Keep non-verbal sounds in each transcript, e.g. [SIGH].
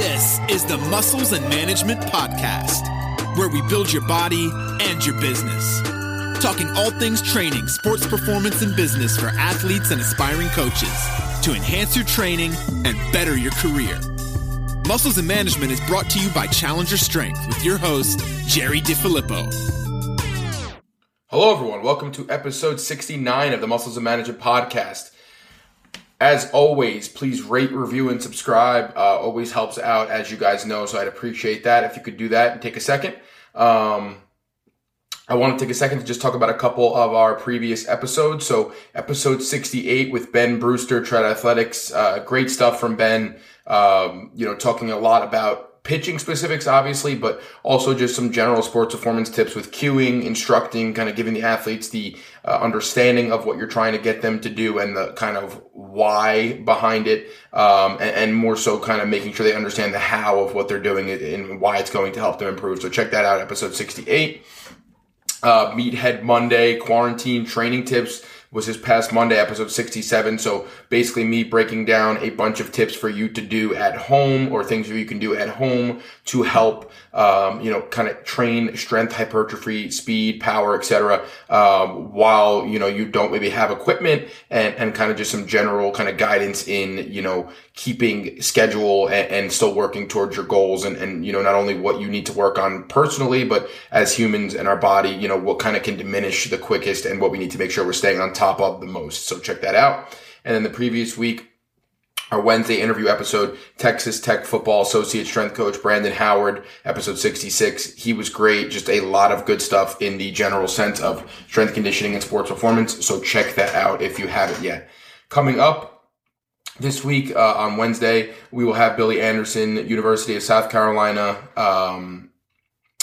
This is the Muscles and Management Podcast, where we build your body and your business. Talking all things training, sports performance, and business for athletes and aspiring coaches to enhance your training and better your career. Muscles and Management is brought to you by Challenger Strength with your host, Jerry DiFilippo. Hello, everyone. Welcome to episode 69 of the Muscles and Management Podcast. As always, please rate, review, and subscribe. Uh, always helps out, as you guys know. So I'd appreciate that if you could do that and take a second. Um, I want to take a second to just talk about a couple of our previous episodes. So episode 68 with Ben Brewster, Tread Athletics, uh, great stuff from Ben. Um, you know, talking a lot about pitching specifics, obviously, but also just some general sports performance tips with cueing, instructing, kind of giving the athletes the uh, understanding of what you're trying to get them to do and the kind of why behind it, um, and, and, more so kind of making sure they understand the how of what they're doing and why it's going to help them improve. So check that out, episode 68. Uh, Meathead Monday, quarantine training tips was this past Monday, episode 67. So basically me breaking down a bunch of tips for you to do at home or things that you can do at home to help, um, you know, kind of train strength, hypertrophy, speed, power, etc. Um, while, you know, you don't maybe have equipment and, and kind of just some general kind of guidance in, you know, keeping schedule and, and, still working towards your goals and, and, you know, not only what you need to work on personally, but as humans and our body, you know, what kind of can diminish the quickest and what we need to make sure we're staying on top of the most. So check that out. And then the previous week, our Wednesday interview episode, Texas Tech football associate strength coach Brandon Howard, episode 66. He was great. Just a lot of good stuff in the general sense of strength conditioning and sports performance. So check that out if you haven't yet. Coming up, this week uh, on Wednesday, we will have Billy Anderson, University of South Carolina, um,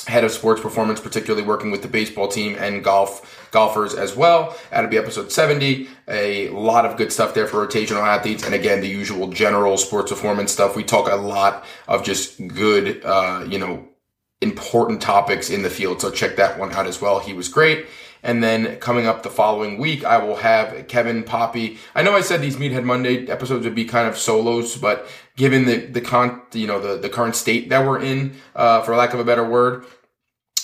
head of sports performance, particularly working with the baseball team and golf golfers as well. That'll be episode 70. A lot of good stuff there for rotational athletes, and again, the usual general sports performance stuff. We talk a lot of just good, uh, you know, important topics in the field. So check that one out as well. He was great. And then coming up the following week, I will have Kevin Poppy. I know I said these Meathead Monday episodes would be kind of solos, but given the the con, you know, the the current state that we're in, uh, for lack of a better word,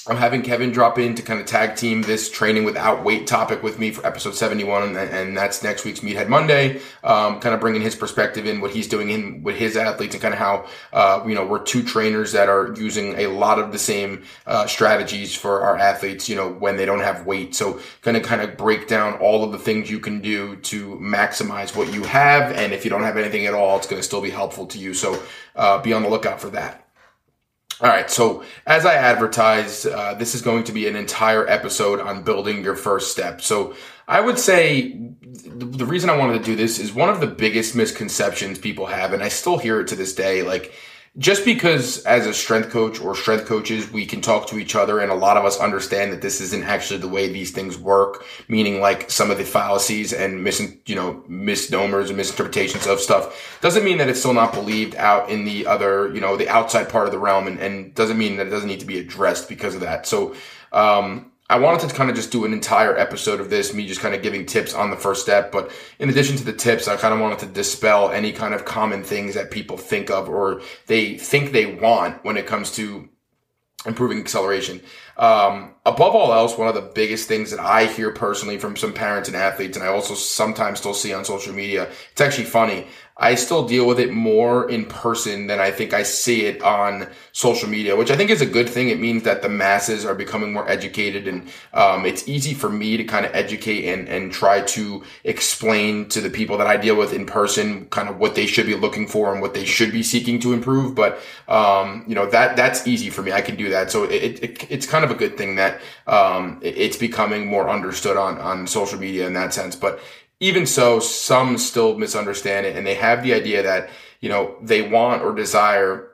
I'm having Kevin drop in to kind of tag team this training without weight topic with me for episode 71, and, that's next week's Meathead Monday. Um, kind of bringing his perspective in what he's doing in with his athletes and kind of how uh, you know we're two trainers that are using a lot of the same uh, strategies for our athletes. You know when they don't have weight, so going to kind of break down all of the things you can do to maximize what you have, and if you don't have anything at all, it's going to still be helpful to you. So uh, be on the lookout for that. All right, so as I advertised, uh, this is going to be an entire episode on building your first step. So I would say the, the reason I wanted to do this is one of the biggest misconceptions people have, and I still hear it to this day. Like, just because as a strength coach or strength coaches, we can talk to each other and a lot of us understand that this isn't actually the way these things work, meaning like some of the fallacies and mis, you know, misnomers and misinterpretations of stuff doesn't mean that it's still not believed out in the other, you know, the outside part of the realm and, and doesn't mean that it doesn't need to be addressed because of that. So, um, I wanted to kind of just do an entire episode of this, me just kind of giving tips on the first step. But in addition to the tips, I kind of wanted to dispel any kind of common things that people think of or they think they want when it comes to improving acceleration. Um, above all else, one of the biggest things that I hear personally from some parents and athletes, and I also sometimes still see on social media, it's actually funny. I still deal with it more in person than I think I see it on social media, which I think is a good thing. It means that the masses are becoming more educated and um, it's easy for me to kind of educate and, and try to explain to the people that I deal with in person kind of what they should be looking for and what they should be seeking to improve. But, um, you know, that, that's easy for me. I can do that. So it, it it's kind of a good thing that um, it's becoming more understood on, on social media in that sense. But even so, some still misunderstand it and they have the idea that, you know, they want or desire.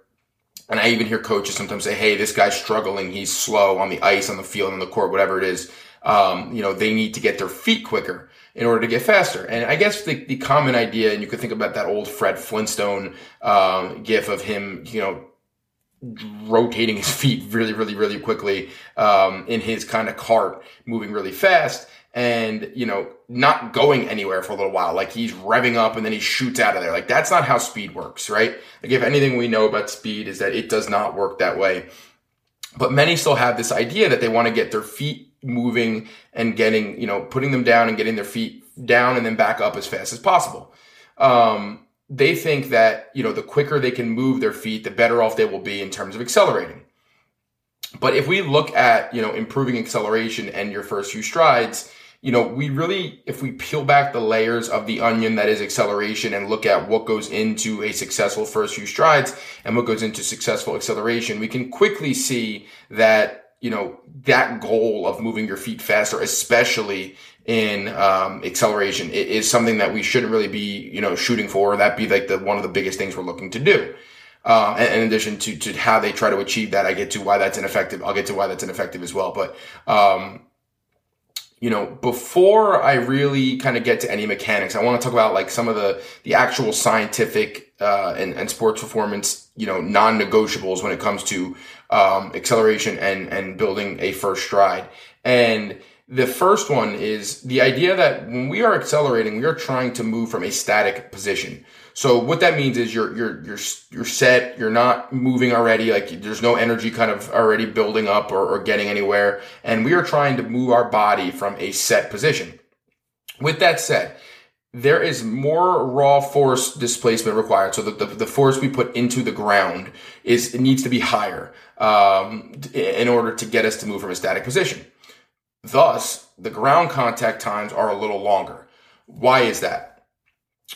And I even hear coaches sometimes say, Hey, this guy's struggling. He's slow on the ice, on the field, on the court, whatever it is. Um, you know, they need to get their feet quicker in order to get faster. And I guess the, the common idea, and you could think about that old Fred Flintstone, um, gif of him, you know, rotating his [LAUGHS] feet really, really, really quickly, um, in his kind of cart, moving really fast and, you know, not going anywhere for a little while. Like he's revving up and then he shoots out of there. Like that's not how speed works, right? Like if anything we know about speed is that it does not work that way. But many still have this idea that they want to get their feet moving and getting, you know, putting them down and getting their feet down and then back up as fast as possible. Um, they think that, you know, the quicker they can move their feet, the better off they will be in terms of accelerating. But if we look at, you know, improving acceleration and your first few strides, you know, we really, if we peel back the layers of the onion that is acceleration and look at what goes into a successful first few strides and what goes into successful acceleration, we can quickly see that, you know, that goal of moving your feet faster, especially in um, acceleration, is something that we shouldn't really be, you know, shooting for. That be like the one of the biggest things we're looking to do. Uh, in addition to, to how they try to achieve that, I get to why that's ineffective. I'll get to why that's ineffective as well. But, um, you know, before I really kind of get to any mechanics, I want to talk about like some of the, the actual scientific, uh, and, and sports performance, you know, non-negotiables when it comes to, um, acceleration and, and building a first stride. And the first one is the idea that when we are accelerating, we are trying to move from a static position. So what that means is you're you're you're you're set. You're not moving already. Like there's no energy kind of already building up or, or getting anywhere. And we are trying to move our body from a set position. With that said, there is more raw force displacement required. So the, the, the, force we put into the ground is, it needs to be higher, um, in order to get us to move from a static position. Thus, the ground contact times are a little longer. Why is that?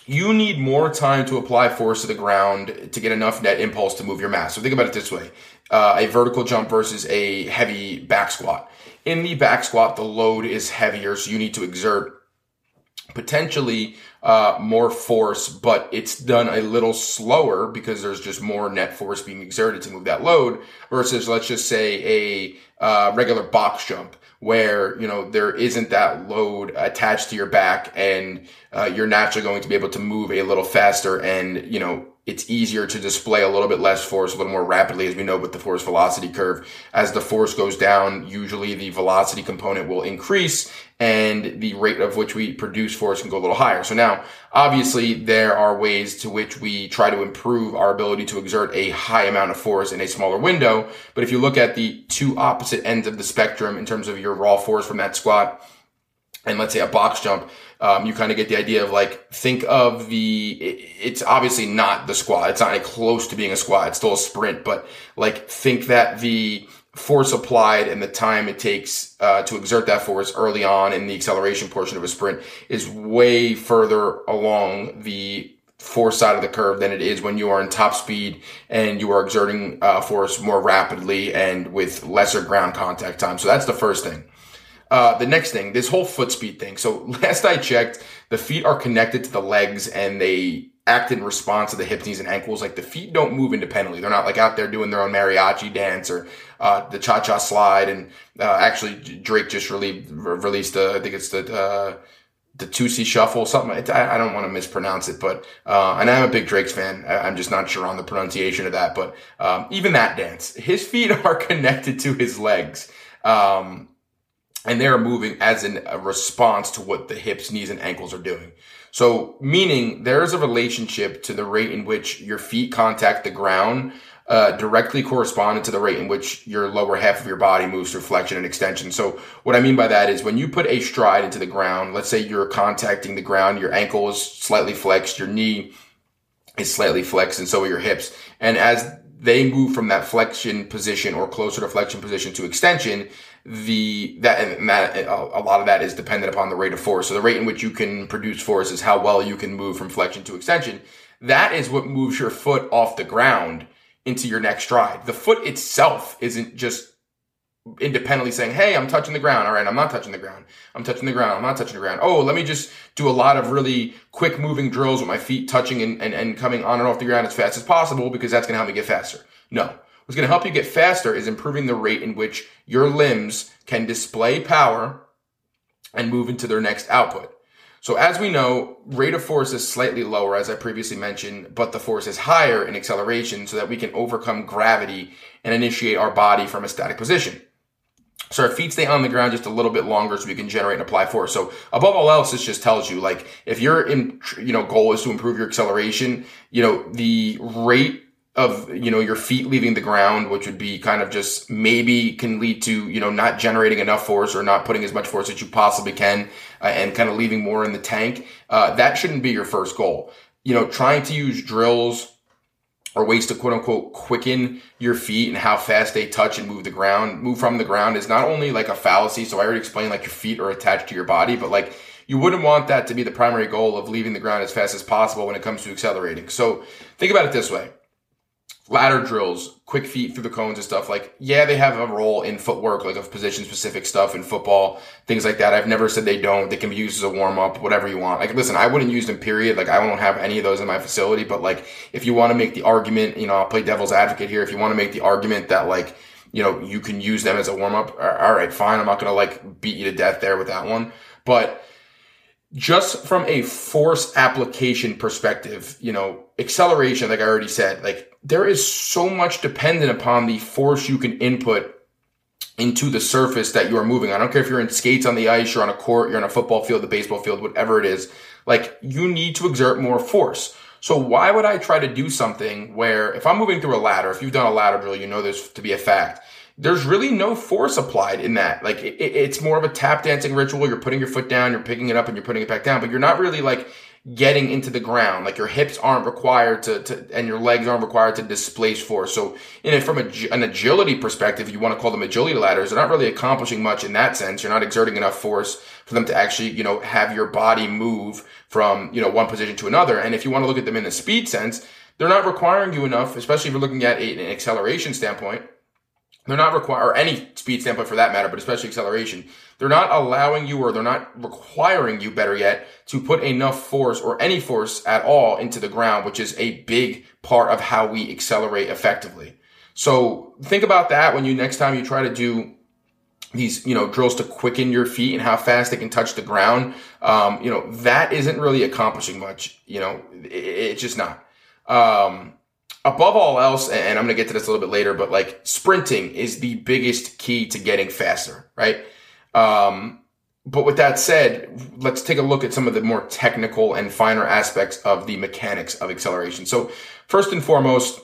You need more time to apply force to the ground to get enough net impulse to move your mass. So think about it this way. Uh, a vertical jump versus a heavy back squat. In the back squat, the load is heavier, so you need to exert potentially uh, more force, but it's done a little slower because there's just more net force being exerted to move that load versus, let's just say, a uh, regular box jump where you know there isn't that load attached to your back and uh, you're naturally going to be able to move a little faster and you know it's easier to display a little bit less force a little more rapidly as we know with the force velocity curve. As the force goes down usually the velocity component will increase and the rate of which we produce force can go a little higher. So now obviously there are ways to which we try to improve our ability to exert a high amount of force in a smaller window. But if you look at the two opposite ends of the spectrum in terms of your raw force from that squat and let's say a box jump, um, you kind of get the idea of like, think of the, it, it's obviously not the squat. It's not like close to being a squat. It's still a sprint, but like, think that the force applied and the time it takes uh, to exert that force early on in the acceleration portion of a sprint is way further along the force side of the curve than it is when you are in top speed and you are exerting uh, force more rapidly and with lesser ground contact time. So that's the first thing. Uh, the next thing, this whole foot speed thing. So [LAUGHS] last I checked, the feet are connected to the legs and they act in response to the hips, knees, and ankles. Like the feet don't move independently. They're not like out there doing their own mariachi dance or uh, the cha cha slide. And uh, actually, Drake just really released, uh, I think it's the uh, the Toosie Shuffle, something. I, I don't want to mispronounce it, but uh, and I'm a big Drake's fan. I, am just not sure on the pronunciation of that. But um, even that dance, his [LAUGHS] feet are connected to his legs. Um, and they're moving as in a response to what the hips, knees, and ankles are doing. So, meaning there is a relationship to the rate in which your feet contact the ground, uh, directly corresponding to the rate in which your lower half of your body moves through flexion and extension. So, what I mean by that is when you put a stride into the ground, let's say you're contacting the ground, your ankle is slightly flexed, your knee is slightly flexed, and so are your hips. And as they move from that flexion position or closer to flexion position to extension, the that and that uh, a lot of that is dependent upon the rate of force. So the rate in which you can produce force is how well you can move from flexion to extension. That is what moves your foot off the ground into your next stride. The foot itself isn't just independently saying, Hey, I'm touching the ground. All right. I'm not touching the ground. I'm touching the ground. I'm not touching the ground. Oh, let me just do a lot of really quick moving drills with my feet touching and, and, and coming on and off the ground as fast as possible because that's going to help me get faster. No, What's going to help you get faster is improving the rate in which your limbs can display power and move into their next output. So as we know, rate of force is slightly lower, as I previously mentioned, but the force is higher in acceleration so that we can overcome gravity and initiate our body from a static position. So our feet stay on the ground just a little bit longer so we can generate and apply force. So above all else, this just tells you like if your you know goal is to improve your acceleration, you know, the rate of you know your feet leaving the ground which would be kind of just maybe can lead to you know not generating enough force or not putting as much force as you possibly can uh, and kind of leaving more in the tank uh, that shouldn't be your first goal. You know trying to use drills or ways to quote unquote quicken your feet and how fast they touch and move the ground move from the ground is not only like a fallacy so i already explained like your feet are attached to your body but like you wouldn't want that to be the primary goal of leaving the ground as fast as possible when it comes to accelerating. So think about it this way ladder drills, quick feet through the cones and stuff. Like, yeah, they have a role in footwork, like of position specific stuff in football, things like that. I've never said they don't. They can be used as a warm up, whatever you want. Like, listen, I wouldn't use them, period. Like, I don't have any of those in my facility, but like, if you want to make the argument, you know, I'll play devil's advocate here. If you want to make the argument that like, you know, you can use them as a warm up, all right, fine. I'm not going to like beat you to death there with that one. But, just from a force application perspective, you know, acceleration, like I already said, like there is so much dependent upon the force you can input into the surface that you are moving. I don't care if you're in skates on the ice, you're on a court, you're on a football field, the baseball field, whatever it is. Like you need to exert more force. So why would I try to do something where if I'm moving through a ladder, if you've done a ladder drill, you know this to be a fact there's really no force applied in that. Like it, it's more of a tap dancing ritual. You're putting your foot down, you're picking it up, and you're putting it back down, but you're not really like getting into the ground. Like your hips aren't required to, to and your legs aren't required to displace force. So, in it, from a, an agility perspective, you want to call them agility ladders, they're not really accomplishing much in that sense. You're not exerting enough force for them to actually, you know, have your body move from, you know, one position to another. And if you want to look at them in the speed sense, they're not requiring you enough, especially if you're looking at an acceleration standpoint they're not require or any speed standpoint for that matter, but especially acceleration. They're not allowing you or they're not requiring you, better yet, to put enough force or any force at all into the ground, which is a big part of how we accelerate effectively. So think about that when you next time you try to do these, you know, drills to quicken your feet and how fast they can touch the ground. Um, you know, that isn't really accomplishing much. You know, it, it's just not. Um, above all else, and I'm going to get to this a little bit later, but like sprinting is the biggest key to getting faster, right? Um, but with that said, let's take a look at some of the more technical and finer aspects of the mechanics of acceleration. So first and foremost,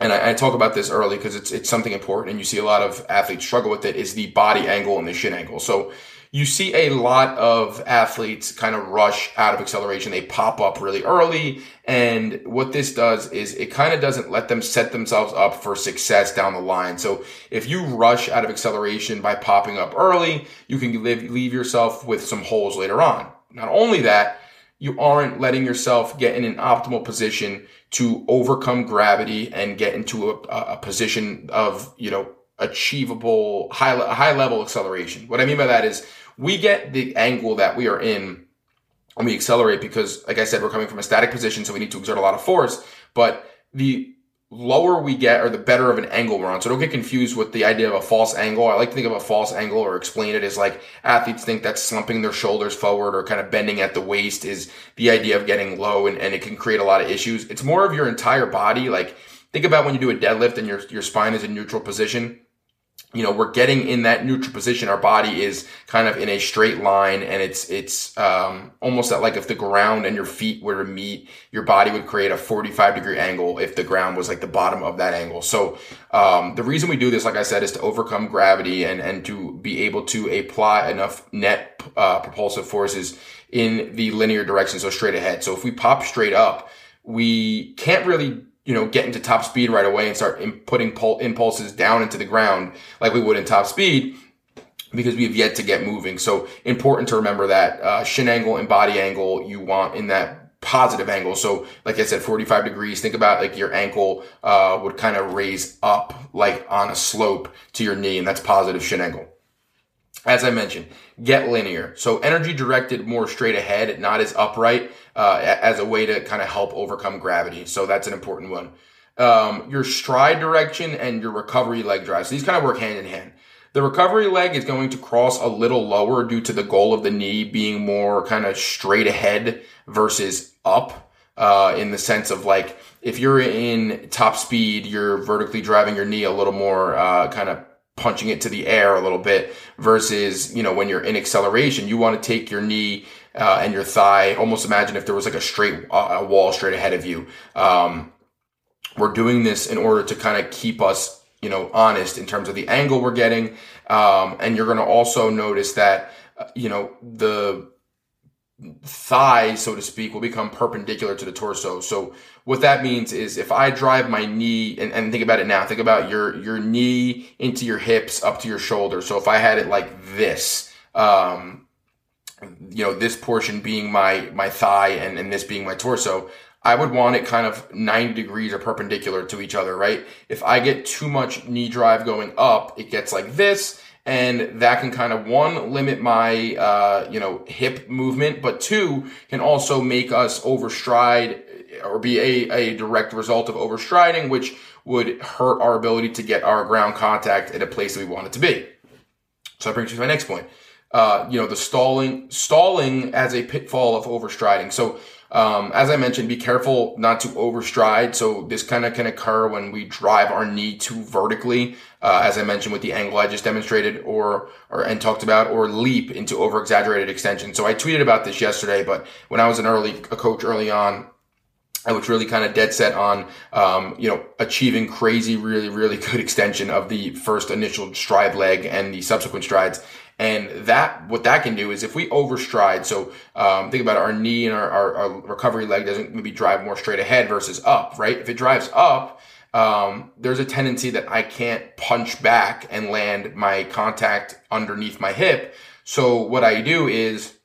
and I, I talk about this early because it's it's something important, and you see a lot of athletes struggle with it. Is the body angle and the shin angle. So you see a lot of athletes kind of rush out of acceleration. They pop up really early. And what this does is it kind of doesn't let them set themselves up for success down the line. So if you rush out of acceleration by popping up early, you can leave, leave yourself with some holes later on. Not only that, you aren't letting yourself get in an optimal position to overcome gravity and get into a, a position of, you know, achievable high, high level acceleration. What I mean by that is we get the angle that we are in when we accelerate because, like I said, we're coming from a static position, so we need to exert a lot of force. But the lower we get or the better of an angle we're on. So don't get confused with the idea of a false angle. I like to think of a false angle or explain it as like athletes think that slumping their shoulders forward or kind of bending at the waist is the idea of getting low and, and it can create a lot of issues. It's more of your entire body. Like think about when you do a deadlift and your, your spine is in neutral position you know, we're getting in that neutral position. Our body is kind of in a straight line and it's, it's, um, almost like if the ground and your feet were to meet, your body would create a 45 degree angle if the ground was like the bottom of that angle. So, um, the reason we do this, like I said, is to overcome gravity and, and to be able to apply enough net, uh, propulsive forces in the linear direction. So straight ahead. So if we pop straight up, we can't really you know, get into top speed right away and start putting impulses down into the ground like we would in top speed because we have yet to get moving. So important to remember that uh, shin angle and body angle you want in that positive angle. So like I said, 45 degrees, think about like your ankle uh, would kind of raise up like on a slope to your knee and that's positive shin angle. As I mentioned, get linear. So energy directed more straight ahead, not as upright uh, as a way to kind of help overcome gravity. So that's an important one. Um, your stride direction and your recovery leg drive. So these kind of work hand in hand. The recovery leg is going to cross a little lower due to the goal of the knee being more kind of straight ahead versus up. Uh, in the sense of like, if you're in top speed, you're vertically driving your knee a little more, uh, kind of punching it to the air a little bit versus, you know, when you're in acceleration, you want to take your knee uh, and your thigh. Almost imagine if there was like a straight uh, a wall straight ahead of you. Um, we're doing this in order to kind of keep us, you know, honest in terms of the angle we're getting. Um, and you're going to also notice that, uh, you know, the thigh, so to speak, will become perpendicular to the torso. So what that means is if I drive my knee and, and, think about it now, think about your your knee into your hips up to your shoulder. So if I had it like this, um, you know, this portion being my my thigh and, and this being my torso, I would want it kind of 90 degrees or perpendicular to each other, right? If I get too much knee drive going up, it gets like this and that can kind of one limit my uh, you know hip movement, but two can also make us overstride or be a, a direct result of overstriding, which would hurt our ability to get our ground contact at a place that we want it to be. So that brings me to my next point. Uh, you know, the stalling, stalling as a pitfall of overstriding. So um, as I mentioned, be careful not to overstride. So this kind of can occur when we drive our knee too vertically, uh, as I mentioned with the angle I just demonstrated or, or, and talked about, or leap into over exaggerated extension. So I tweeted about this yesterday, but when I was an early, a coach early on, I was really kind of dead set on, um, you know, achieving crazy, really, really [LAUGHS] good extension of the first initial stride leg and the subsequent strides. And that, what that can do is if we overstride, so um, think about our knee and our, our, our, recovery leg doesn't maybe drive more straight ahead versus up, right? If it drives up, um, there's a tendency that I can't punch back and land my contact underneath my hip. So what I do is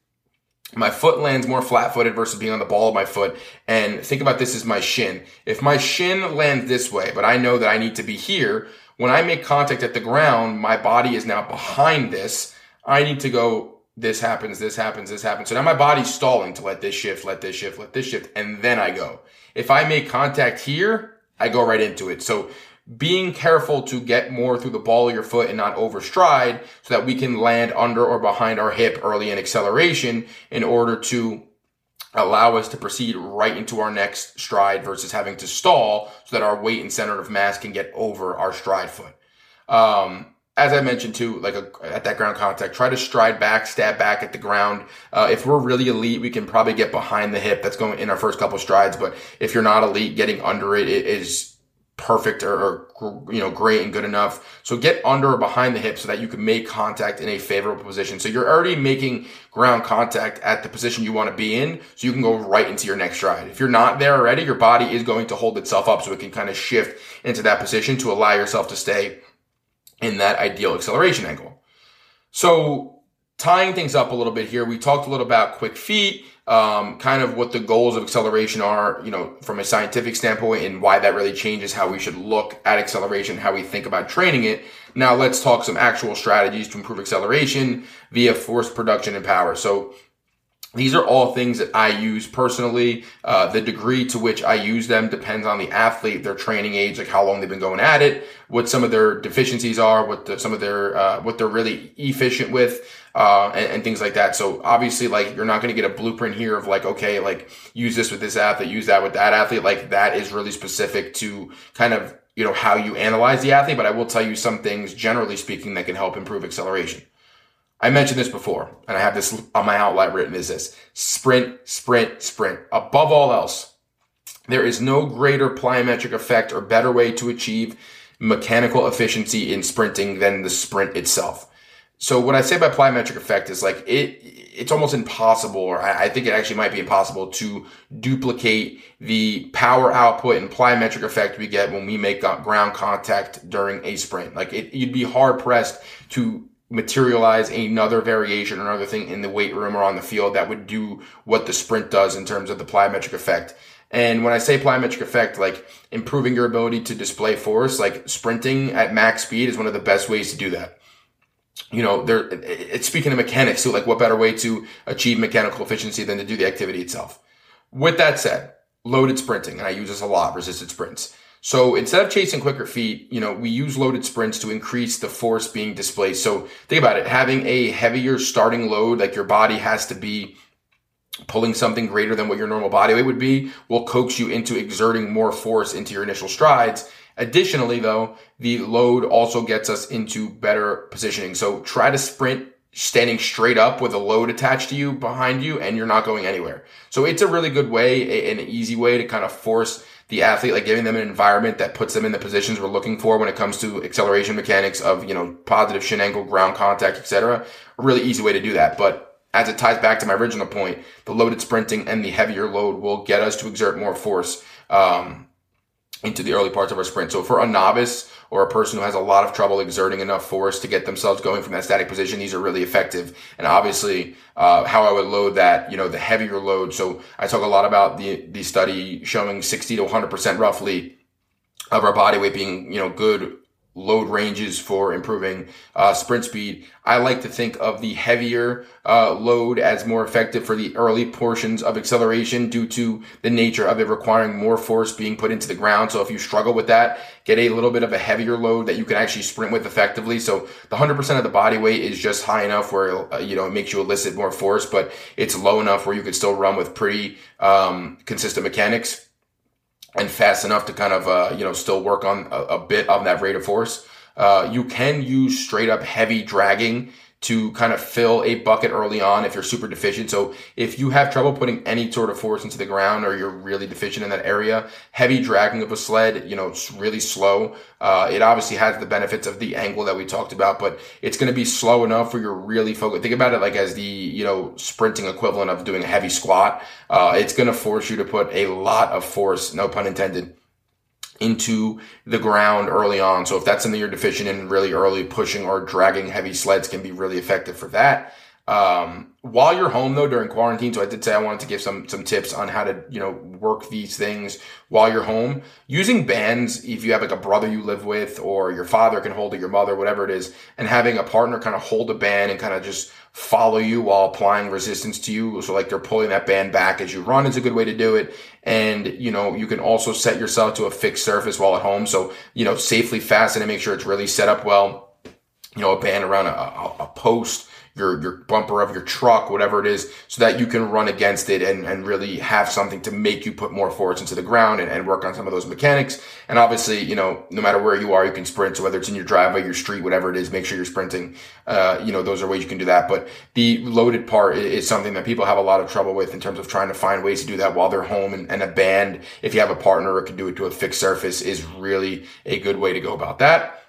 my foot lands more flat footed versus being on the ball of my foot. And think about this as my shin. If my shin lands this way, but I know that I need to be here, when I make contact at the ground, my body is now behind this. I need to go, this happens, this happens, this happens. So now my body's stalling to let this shift, let this shift, let this shift, and then I go. If I make contact here, I go right into it. So being careful to get more through the ball of your foot and not overstride so that we can land under or behind our hip early in acceleration in order to allow us to proceed right into our next stride versus having to stall so that our weight and center of mass can get over our stride foot. Um, as I mentioned too, like a, at that ground contact, try to stride back, stab back at the ground. Uh, if we're really elite, we can probably get behind the hip. That's going in our first couple strides. But if you're not elite, getting under it, it is perfect or, or, you know great and good enough. So get under or behind the hip so that you can make contact in a favorable position. So you're already making ground contact at the position you want to be in, so you can go right into your next stride. If you're not there already, your body is going to hold itself up so it can kind of shift into that position to allow yourself to stay in that ideal acceleration angle. So tying things up a little bit here, we talked a little about quick feet, um, kind of what the goals of acceleration are, you know, from a scientific standpoint and why that really changes how we should look at acceleration, how we think about training it. Now let's talk some actual strategies to improve acceleration via force production and power. So these are all things that I use personally. Uh, the degree to which I use them depends on the athlete, their training age, like how long they've been going at it, what some of their deficiencies are, what the, some of their uh, what they're really efficient with, uh, and, and, things like that. So obviously, like you're not going to get a blueprint here of like, okay, like use this with this athlete, use that with that athlete. Like that is really specific to kind of you know how you analyze the athlete. But I will tell you some things, generally speaking, that can help improve acceleration. I mentioned this before, and I have this on my outline written is this sprint, sprint, sprint. Above all else, there is no greater plyometric effect or better way to achieve mechanical efficiency in sprinting than the sprint itself. So what I say by plyometric effect is like it, it's almost impossible, or I think it actually might be impossible to duplicate the power output and plyometric effect we get when we make ground contact during a sprint. Like it, you'd be hard pressed to materialize another variation or another thing in the weight room or on the field that would do what the sprint does in terms of the plyometric effect. And when I say plyometric effect, like improving your ability to display force, like sprinting at max speed is one of the best ways to do that. You know, there, it's speaking of mechanics So like what better way to achieve mechanical efficiency than to do the activity itself. With that said, loaded sprinting, and I use this a lot, resisted sprints. So instead of chasing quicker feet, you know, we use loaded sprints to increase the force being displaced. So think about it, having a heavier starting load, like your body has to be pulling something greater than what your normal body weight would be, will coax you into exerting more force into your initial strides. Additionally, though, the load also gets us into better positioning. So try to sprint standing straight up with a load attached to you behind you and you're not going anywhere. So it's a really good way, an easy way to kind of force the athlete, like giving them an environment that puts them in the positions we're looking for when it comes to acceleration mechanics of, you know, positive shin angle, ground contact, etc. A really easy way to do that. But as it ties back to my original point, the loaded sprinting and the heavier load will get us to exert more force. Um, into the early parts of our sprint. So for a novice or a person who has a lot of trouble exerting enough force to get themselves going from that static position, these are really effective. And obviously, uh, how I would load that, you know, the heavier load. So I talk a lot about the, the study showing 60 to 100% roughly of our body weight being, you know, good load ranges for improving uh, sprint speed. I like to think of the heavier uh, load as more effective for the early portions of acceleration due to the nature of it requiring more force being put into the ground. So if you struggle with that, get a little bit of a heavier load that you can actually sprint with effectively. So the 100% of the body weight is just high enough where, uh, you know, it makes you elicit more force, but it's low enough where you can still run with pretty um, consistent mechanics and fast enough to kind of uh, you know still work on a, a, bit of that rate of force. Uh, you can use straight up heavy dragging to kind of fill a bucket early on if you're super deficient. So if you have trouble putting any sort of force into the ground or you're really deficient in that area, heavy dragging of a sled, you know, it's really slow. Uh, it obviously has the benefits of the angle that we talked about, but it's going to be slow enough where you're really focused. Think about it like as the, you know, sprinting equivalent of doing a heavy squat. Uh, it's going to force you to put a lot of force, no pun intended, into the ground early on. So if that's something you're deficient in really early, pushing or dragging heavy sleds can be really effective for that. Um, while you're home though during quarantine, so I did say I wanted to give some some tips on how to you know work these things while you're home. Using bands, if you have like a brother you live with, or your father can hold it, your mother, whatever it is, and having a partner kind of hold a band and kind of just follow you while applying resistance to you. So like they're pulling that band back as you run is a good way to do it. And, you know, you can also set yourself to a fixed surface while at home. So, you know, safely fasten and make sure it's really set up well. You know, a band around a, a, a post your your bumper of your truck, whatever it is, so that you can run against it and, and really have something to make you put more force into the ground and, and work on some of those mechanics. And obviously, you know, no matter where you are, you can sprint. So whether it's in your driveway, your street, whatever it is, make sure you're sprinting. Uh, you know, those are ways you can do that. But the loaded part is something that people have a lot of trouble with in terms of trying to find ways to do that while they're home. And, and a band, if you have a partner or can do it to a fixed surface, is really a good way to go about that.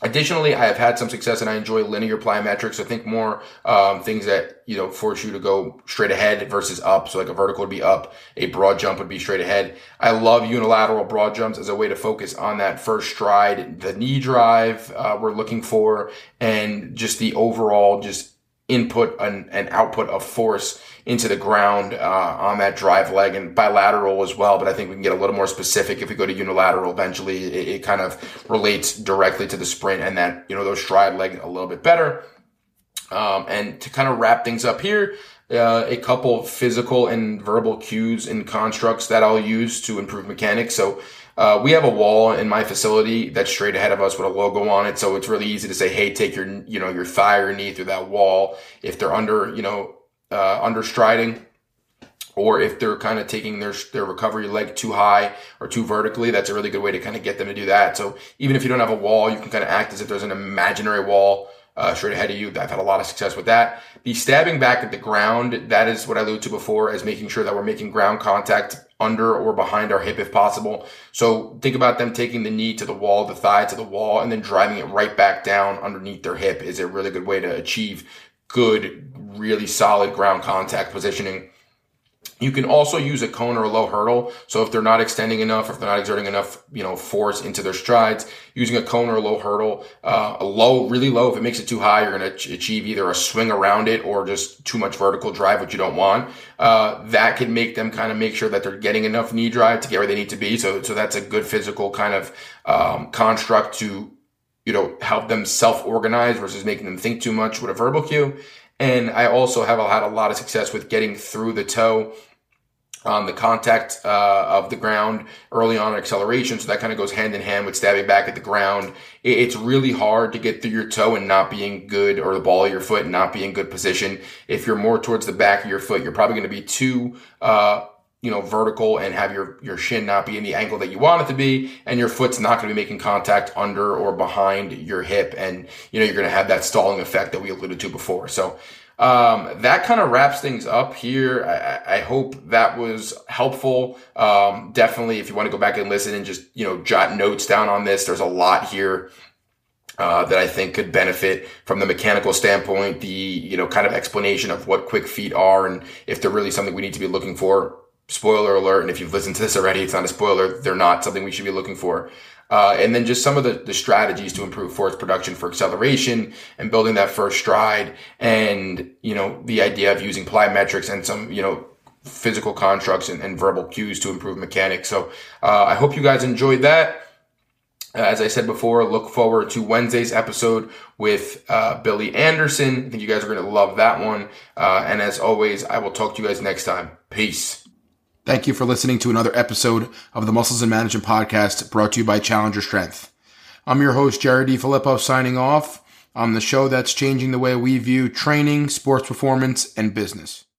Additionally, I have had some success and I enjoy linear plyometrics. I think more um, things that you know force you to go straight ahead versus up. So like a vertical would be up, a broad jump would be straight ahead. I love unilateral broad jumps as a way to focus on that first stride, the knee drive uh, we're looking for, and just the overall just input and, and output of force into the ground uh, on that drive leg and bilateral as well. But I think we can get a little more specific if we go to unilateral eventually. It, it kind of relates directly to the sprint and that, you know, those stride leg a little bit better. Um, and to kind of wrap things up here, uh, a couple physical and verbal cues and constructs that I'll use to improve mechanics. So, uh, we have a wall in my facility that's straight ahead of us with a logo on it. So it's really easy to say, Hey, take your, you know, your thigh or knee through that wall. If they're under, you know, uh, under striding, or if they're kind of taking their their recovery leg too high or too vertically, that's a really good way to kind of get them to do that. So even if you don't have a wall, you can kind of act as if there's an imaginary wall uh, straight ahead of you. I've had a lot of success with that. The stabbing back at the ground, that is what I alluded to before, as making sure that we're making ground contact under or behind our hip if possible. So think about them taking the knee to the wall, the thigh to the wall, and then driving it right back down underneath their hip is a really good way to achieve good, really solid ground contact positioning. You can also use a cone or a low hurdle. So if they're not extending enough, if they're not exerting enough, you know, force into their strides, using a cone or a low hurdle, uh, a low, really low. If it makes it too high, you're going to achieve either a swing around it or just too much vertical drive, which you don't want. Uh, that can make them kind of make sure that they're getting enough knee drive to get where they need to be. So, so that's a good physical kind of, um, construct to you know, help them self-organize versus making them think too much with a verbal cue. And I also have had a lot of success with getting through the toe on the contact uh, of the ground early on acceleration. So that kind of goes hand in hand with stabbing back at the ground. It's really hard to get through your toe and not being good or the ball of your foot and not be in good position. If you're more towards the back of your foot, you're probably going to be too, uh, you know, vertical and have your, your shin not be in the angle that you want it to be. And your foot's not going to be making contact under or behind your hip. And, you know, you're going to have that stalling effect that we alluded to before. So, um, that kind of wraps things up here. I, I hope that was helpful. Um, definitely, if you want to go back and listen and just, you know, jot notes down on this, there's a lot here uh, that I think could benefit from the mechanical standpoint, the, you know, kind of explanation of what quick feet are and if they're really something we need to be looking for. Spoiler alert. And if you've listened to this already, it's not a spoiler. They're not something we should be looking for. Uh, and then just some of the, the strategies to improve force production for acceleration and building that first stride and, you know, the idea of using plyometrics and some, you know, physical constructs and, and verbal cues to improve mechanics. So, uh, I hope you guys enjoyed that. Uh, as I said before, look forward to Wednesday's episode with uh, Billy Anderson. I think you guys are going to love that one. Uh, and as always, I will talk to you guys next time. Peace. Thank you for listening to another episode of the Muscles and Management Podcast brought to you by Challenger Strength. I'm your host, Jared DiFilippo, signing off on the show that's changing the way we view training, sports performance, and business.